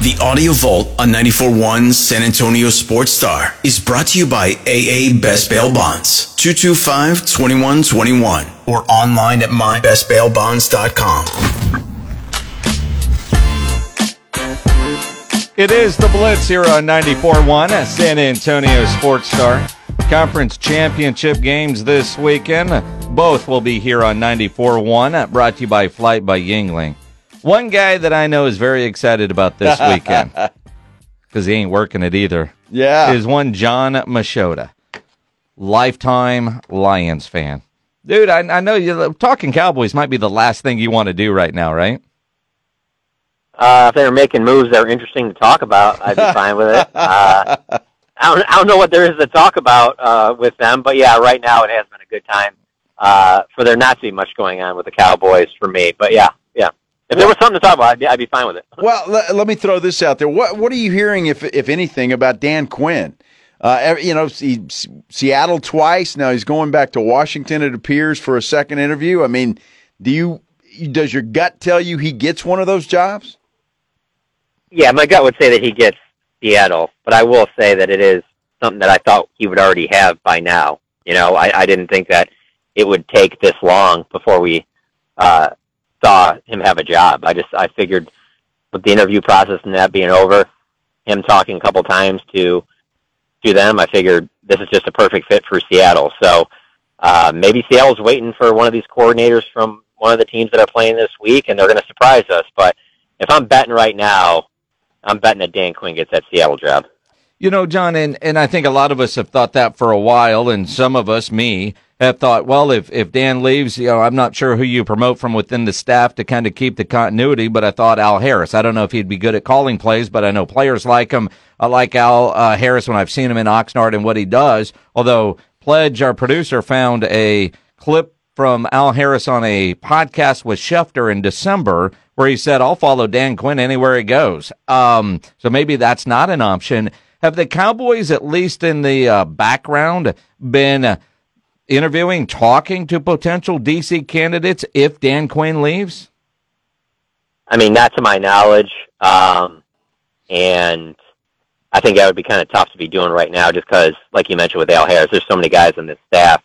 The Audio Vault on 94.1 San Antonio Sports Star is brought to you by AA Best Bail Bonds, 225-2121, or online at mybestbailbonds.com. It is the Blitz here on 94.1 San Antonio Sports Star. Conference championship games this weekend. Both will be here on 94.1, brought to you by Flight by Yuengling. One guy that I know is very excited about this weekend because he ain't working it either. Yeah. Is one Jon Machota, lifetime Lions fan. Dude, I, I know you talking Cowboys might be the last thing you want to do right now, right? Uh, if they were making moves that were interesting to talk about, I'd be fine with it. Uh, I don't, I don't know what there is to talk about uh, with them, but yeah, right now it has been a good time uh, for there not to be much going on with the Cowboys for me. But yeah, yeah. If there was something to talk about, I'd be, I'd be fine with it. Well, let, let me throw this out there. What what are you hearing, if if anything, about Dan Quinn? Uh, you know, he, Seattle twice. Now he's going back to Washington. It appears for a second interview. I mean, do you does your gut tell you he gets one of those jobs? Yeah, my gut would say that he gets Seattle, but I will say that it is something that I thought he would already have by now. You know, I, I didn't think that it would take this long before we uh, saw him have a job. I just I figured with the interview process and that being over, him talking a couple times to to them, I figured this is just a perfect fit for Seattle. So uh, maybe Seattle's waiting for one of these coordinators from one of the teams that are playing this week, and they're going to surprise us. But if I'm betting right now, I'm betting that Dan Quinn gets that Seattle job. You know, Jon, and, and I think a lot of us have thought that for a while, and some of us, me, have thought, well, if, if Dan leaves, you know, I'm not sure who you promote from within the staff to kind of keep the continuity, but I thought Al Harris. I don't know if he'd be good at calling plays, but I know players like him. I like Al uh, Harris when I've seen him in Oxnard and what he does. Although Pledge, our producer, found a clip from Al Harris on a podcast with Schefter in December where he said, I'll follow Dan Quinn anywhere he goes. Um, so maybe that's not an option. Have the Cowboys, at least in the uh, background, been uh, interviewing, talking to potential DC candidates if Dan Quinn leaves? I mean, not to my knowledge. Um, and I think that would be kind of tough to be doing right now just because, like you mentioned with Al Harris, there's so many guys on this staff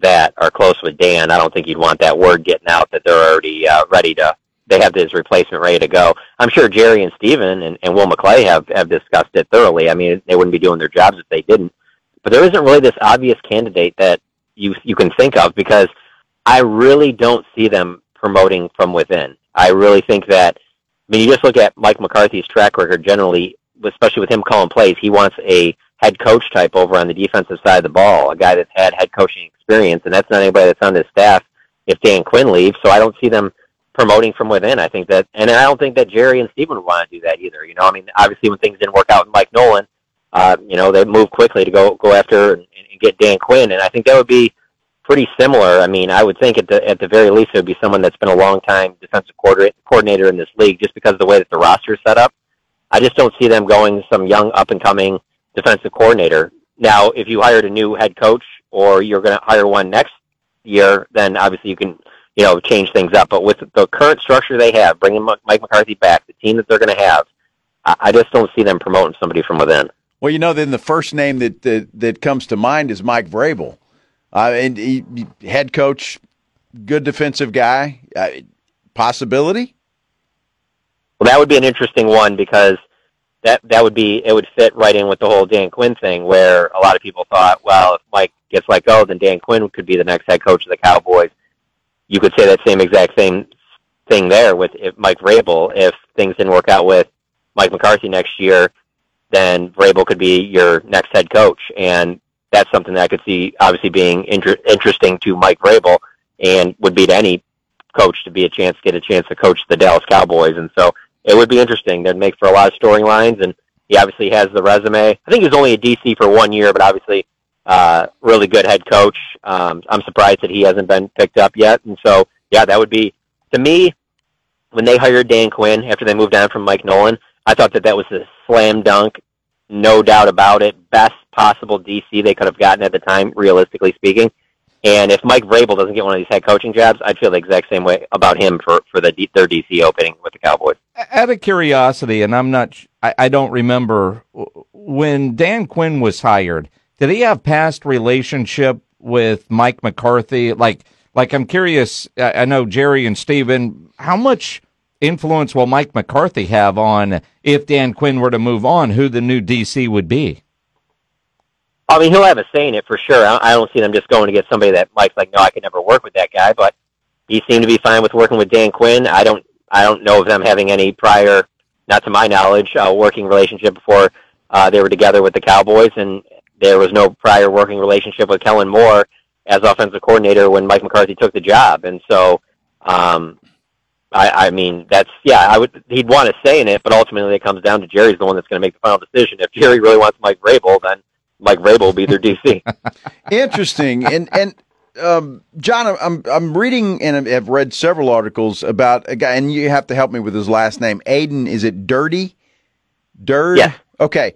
that are close with Dan. I don't think you'd want that word getting out that they're already uh, ready to they have his replacement ready to go. I'm sure Jerry and Steven and, and Will McClay have, have discussed it thoroughly. I mean, they wouldn't be doing their jobs if they didn't. But there isn't really this obvious candidate that you you can think of because I really don't see them promoting from within. I really think that I mean you just look at Mike McCarthy's track record generally, especially with him calling plays, he wants a head coach type over on the defensive side of the ball, a guy that's had head coaching experience, and that's not anybody that's on this staff if Dan Quinn leaves. So I don't see them promoting from within. I think that, and I don't think that Jerry and Steven would want to do that either. You know, I mean, obviously when things didn't work out with Mike Nolan, uh, you know, they moved quickly to go go after and, and get Dan Quinn, and I think that would be pretty similar. I mean, I would think at the at the very least it would be someone that's been a long time defensive coordinator in this league, just because of the way that the roster is set up. I just don't see them going some young up and coming defensive coordinator. Now, if you hired a new head coach or you're going to hire one next year, then obviously you can you know, change things up. But with the current structure they have, bringing Mike McCarthy back, the team that they're going to have, I just don't see them promoting somebody from within. Well, you know, then the first name that that, that comes to mind is Mike Vrabel, uh, and he, head coach, good defensive guy. Uh, possibility. Well, that would be an interesting one because that that would be it would fit right in with the whole Dan Quinn thing, where a lot of people thought, well, if Mike gets let go, then Dan Quinn could be the next head coach of the Cowboys you could say that same exact same thing there with Mike Vrabel. If things didn't work out with Mike McCarthy next year, then Vrabel could be your next head coach, and that's something that I could see obviously being inter- interesting to Mike Vrabel, and would be to any coach to be a chance get a chance to coach the Dallas Cowboys, and so it would be interesting. That'd make for a lot of storylines, and he obviously has the resume. I think he was only a DC for one year, but obviously uh, really good head coach. Um, I'm surprised that he hasn't been picked up yet. And so, yeah, that would be to me when they hired Dan Quinn after they moved on from Mike Nolan. I thought that that was a slam dunk, no doubt about it. Best possible DC they could have gotten at the time, realistically speaking. And if Mike Vrabel doesn't get one of these head coaching jobs, I'd feel the exact same way about him for for the their DC opening with the Cowboys. Out of curiosity, and I'm not, I, I don't remember when Dan Quinn was hired. Did he have past relationship with Mike McCarthy? Like, like I'm curious. I know Jerry and Steven, how much influence will Mike McCarthy have on if Dan Quinn were to move on, who the new DC would be? I mean, he'll have a say in it for sure. I don't see them just going to get somebody that Mike's like, no, I could never work with that guy. But he seemed to be fine with working with Dan Quinn. I don't, I don't know of them having any prior, not to my knowledge, uh, working relationship before uh, they were together with the Cowboys, and there was no prior working relationship with Kellen Moore as offensive coordinator when Mike McCarthy took the job. And so, um, I, I mean, that's yeah. I would he'd want to say in it, but ultimately it comes down to Jerry's the one that's going to make the final decision. If Jerry really wants Mike Vrabel, then Mike Vrabel will be their DC. Interesting, and and um, Jon, I'm I'm reading and have read several articles about a guy, and you have to help me with his last name. Aden, is it Dirty? Dirt? Yes. Okay.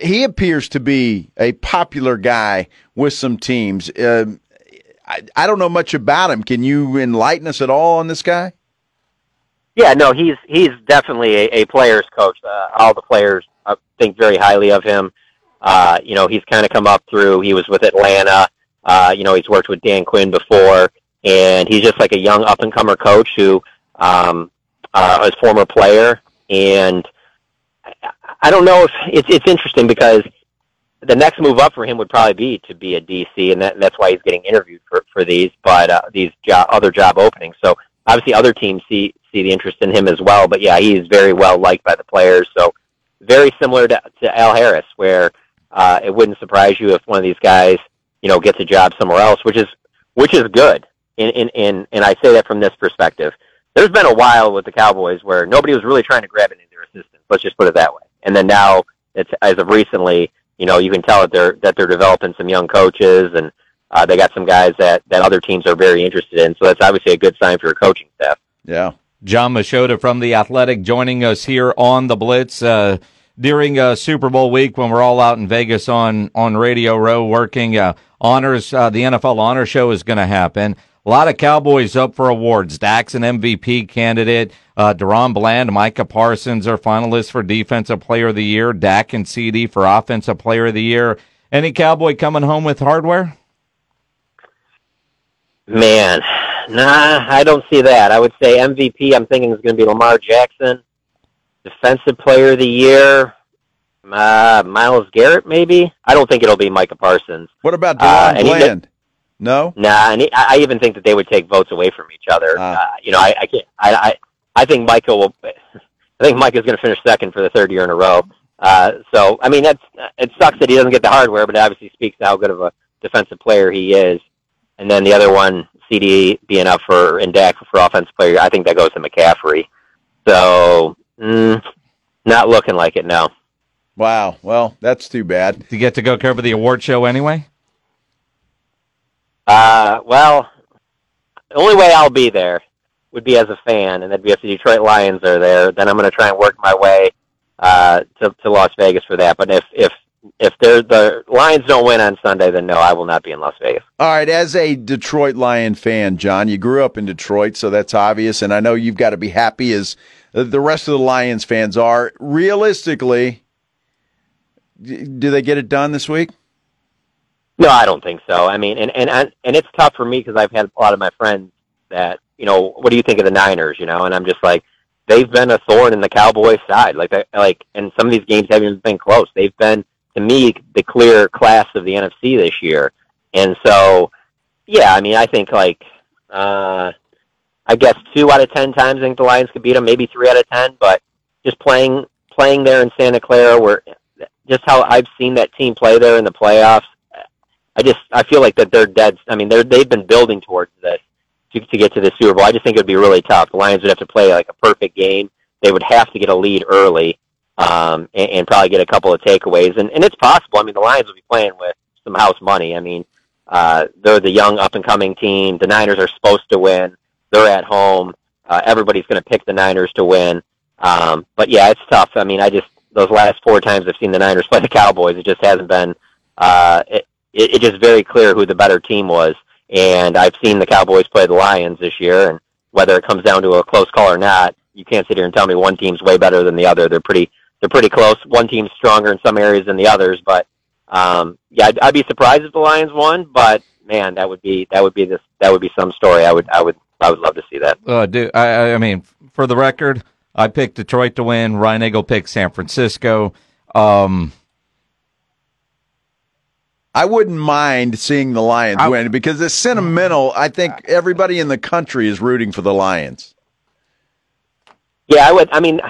He appears to be a popular guy with some teams. Um, I, I don't know much about him. Can you enlighten us at all on this guy? Yeah, no, he's he's definitely a, a player's coach. Uh, all the players uh, think very highly of him. Uh, you know, he's kind of come up through. He was with Atlanta. Uh, you know, he's worked with Dan Quinn before, and he's just like a young up and comer coach who um, uh, is former player. And I, don't know if it's it's interesting because the next move up for him would probably be to be a DC, and that, that's why he's getting interviewed for for these, but uh, these job, other job openings. So obviously, other teams see see the interest in him as well. But yeah, he is very well liked by the players. So very similar to, to Al Harris, where uh, it wouldn't surprise you if one of these guys, you know, gets a job somewhere else, which is which is good. In in in and I say that from this perspective. There's been a while with the Cowboys where nobody was really trying to grab any of their assistants. Let's just put it that way. And then now, it's as of recently, you know, you can tell that they're that they're developing some young coaches and uh, they got some guys that that other teams are very interested in. So that's obviously a good sign for your coaching staff. Yeah. Jon Machota from the Athletic joining us here on the Blitz uh, during uh, Super Bowl week when we're all out in Vegas on on Radio Row working. Uh, honors uh, the NFL Honor Show is going to happen. A lot of Cowboys up for awards. Dak's an MVP candidate. Uh, DaRon Bland, Micah Parsons are finalists for Defensive Player of the Year. Dak and CD for Offensive Player of the Year. Any Cowboy coming home with hardware? Man, nah, I don't see that. I would say MVP. I'm thinking is going to be Lamar Jackson. Defensive Player of the Year, uh, Myles Garrett, maybe. I don't think it'll be Micah Parsons. What about DaRon Uh, Bland? No. Nah, and he, I I even think that they would take votes away from each other. Ah. Uh, you know, I, I can't. I, I, I think Michael will. I think Micah's going to finish second for the third year in a row. Uh, so, I mean, that's it sucks that he doesn't get the hardware, but it obviously speaks to how good of a defensive player he is. And then the other one, CD being up for and Dak for offensive player, I think that goes to McCaffrey. So, mm, not looking like it now. Wow. Well, that's too bad. Do you get to go cover the award show anyway? Uh, well, the only way I'll be there would be as a fan, and that'd be if the Detroit Lions are there. Then I'm going to try and work my way uh, to to Las Vegas for that. But if if if the Lions don't win on Sunday, then no, I will not be in Las Vegas. All right, as a Detroit Lion fan, Jon, you grew up in Detroit, so that's obvious, and I know you've got to be happy as the rest of the Lions fans are. Realistically, do they get it done this week? No, I don't think so. I mean, and and and it's tough for me because I've had a lot of my friends that you know, what do you think of the Niners? You know, and I'm just like, they've been a thorn in the Cowboys' side. Like, they, like, and some of these games haven't even been close. They've been, to me, the clear class of the NFC this year. And so, yeah, I mean, I think like, uh, I guess two out of ten times I think the Lions could beat them, maybe three out of ten. But just playing playing there in Santa Clara, where just how I've seen that team play there in the playoffs, I just I feel like that they're dead. I mean, they're they've been building towards this to, to get to the Super Bowl. I just think it would be really tough. The Lions would have to play like a perfect game. They would have to get a lead early um, and, and probably get a couple of takeaways. And, and it's possible. I mean, the Lions will be playing with some house money. I mean, uh, they're the young up and coming team. The Niners are supposed to win. They're at home. Uh, everybody's going to pick the Niners to win. Um, but yeah, it's tough. I mean, I just those last four times I've seen the Niners play the Cowboys, it just hasn't been. Uh, it, it, it just very clear who the better team was. And I've seen the Cowboys play the Lions this year, and whether it comes down to a close call or not, you can't sit here and tell me one team's way better than the other. They're pretty they're pretty close. One team's stronger in some areas than the others, but um, yeah, I'd, I'd be surprised if the Lions won. But man, that would be that would be this that would be some story. I would I would I would love to see that. Uh, do I? I mean, for the record, I picked Detroit to win. Ryan Eagle picked San Francisco. Um, I wouldn't mind seeing the Lions I- win because it's sentimental. I think everybody in the country is rooting for the Lions. Yeah, I would. I mean,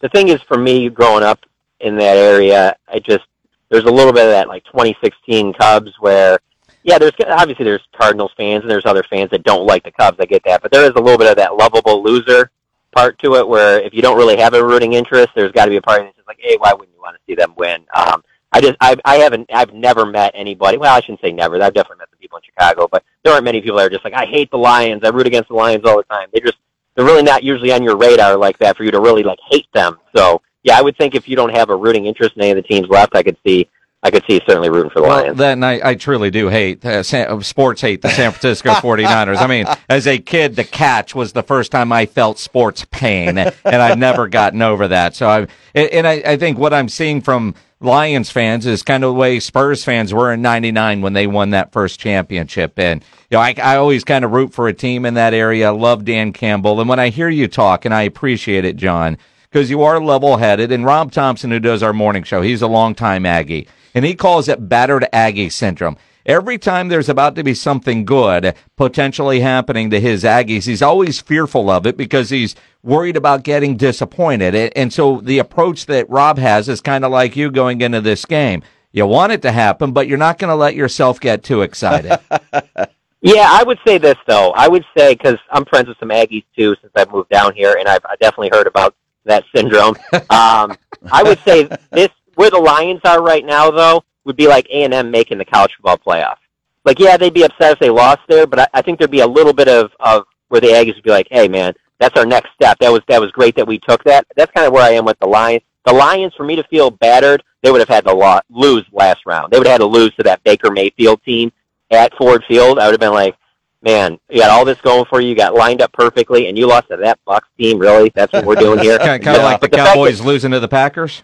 the thing is, for me, growing up in that area, I just there's a little bit of that like 2016 Cubs where, yeah, there's obviously there's Cardinals fans and there's other fans that don't like the Cubs. I get that, but there is a little bit of that lovable loser part to it where if you don't really have a rooting interest, there's got to be a part that's just like, hey, why wouldn't you want to see them win? Um, I just I I haven't I've never met anybody. Well, I shouldn't say never. I've definitely met some people in Chicago, but there aren't many people that are just like I hate the Lions. I root against the Lions all the time. They just they're really not usually on your radar like that for you to really like hate them. So yeah, I would think if you don't have a rooting interest in any of the teams left, I could see I could see certainly rooting for the well, Lions. then I, I truly do hate uh, San, sports. Hate the San Francisco 49ers. I mean, as a kid, the catch was the first time I felt sports pain, and I've never gotten over that. So I and I, I think what I'm seeing from Lions fans is kind of the way Spurs fans were in '99 when they won that first championship. And you know, I, I always kind of root for a team in that area. I love Dan Campbell, and when I hear you talk, and I appreciate it, Jon, because you are level headed. And Rob Thompson, who does our morning show, he's a longtime Aggie, and he calls it battered Aggie syndrome. Every time there's about to be something good potentially happening to his Aggies, he's always fearful of it because he's worried about getting disappointed. And- And so the approach that Rob has is kind of like you going into this game. You want it to happen, but you're not going to let yourself get too excited. Yeah, I would say this though. I would say because I'm friends with some Aggies too since I've moved down here, and I've I definitely heard about that syndrome. um, I would say this where the Lions are right now though would be like A and M making the college football playoff. Like, yeah, they'd be upset if they lost there, but I, I think there'd be a little bit of of where the Aggies would be like, hey man, that's our next step. That was that was great that we took that. That's kind of where I am with the Lions. The Lions, for me to feel battered, they would have had to lo- lose last round. They would have had to lose to that Baker Mayfield team at Ford Field. I would have been like, man, you got all this going for you. You got lined up perfectly, and you lost to that Bucks team. Really, that's what we're doing here. kind, kind of like the But fact that- Cowboys losing to the Packers.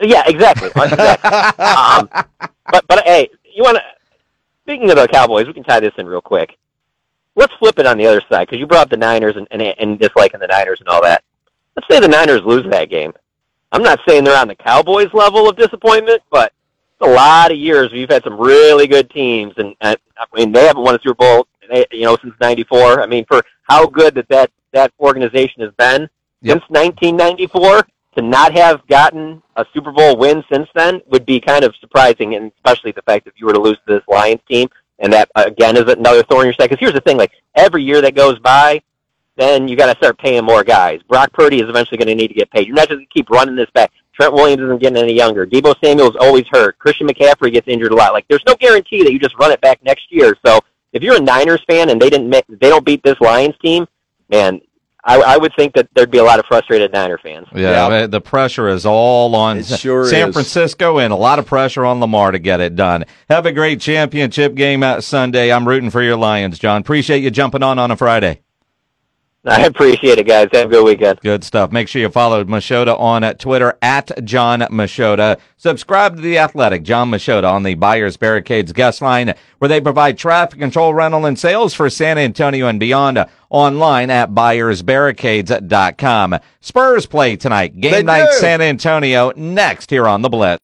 Yeah, exactly. exactly. um, but but hey, you want to? Speaking of the Cowboys, we can tie this in real quick. Let's flip it on the other side because you brought up the Niners and, and and disliking the Niners and all that. Let's say the Niners lose that game. I'm not saying they're on the Cowboys level of disappointment, but it's a lot of years we've had some really good teams, and, and I mean they haven't won a Super Bowl, eh, you know, since '94. I mean, for how good that that that organization has been since 1994 to not have gotten a Super Bowl win since then would be kind of surprising, and especially the fact that you were to lose to this Lions team, and that again is another thorn in your side. Because here's the thing: like every year that goes by, then you got to start paying more guys. Brock Purdy is eventually going to need to get paid. You're not just going to keep running this back. Trent Williams isn't getting any younger. Deebo Samuel's always hurt. Christian McCaffrey gets injured a lot. Like there's no guarantee that you just run it back next year. So if you're a Niners fan and they didn't they don't beat this Lions team, man, I, I would think that there'd be a lot of frustrated Niner fans. Yeah, Yeah. the pressure is all on sure San is. Francisco and a lot of pressure on Lamar to get it done. Have a great championship game out Sunday. I'm rooting for your Lions, Jon. Appreciate you jumping on on a Friday. I appreciate it, guys. Have a good weekend. Good stuff. Make sure you follow Machota on Twitter at Jon Machota. Subscribe to The Athletic, Jon Machota on the Buyers Barricades guest line, where they provide traffic control, rental, and sales for San Antonio and beyond. Online at buyersbarricades.com. Spurs play tonight. Game They night do. San Antonio next here on The Blitz.